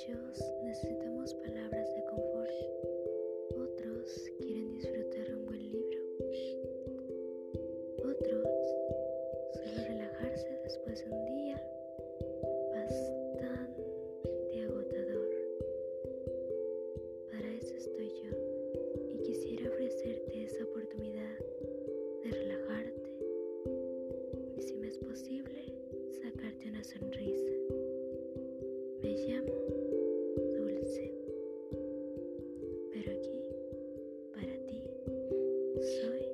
Muchos necesitamos palabras de confort, otros quieren disfrutar un buen libro, otros solo relajarse después de un día bastante agotador. Para eso estoy yo y quisiera ofrecerte esa oportunidad de relajarte y si me es posible. 所以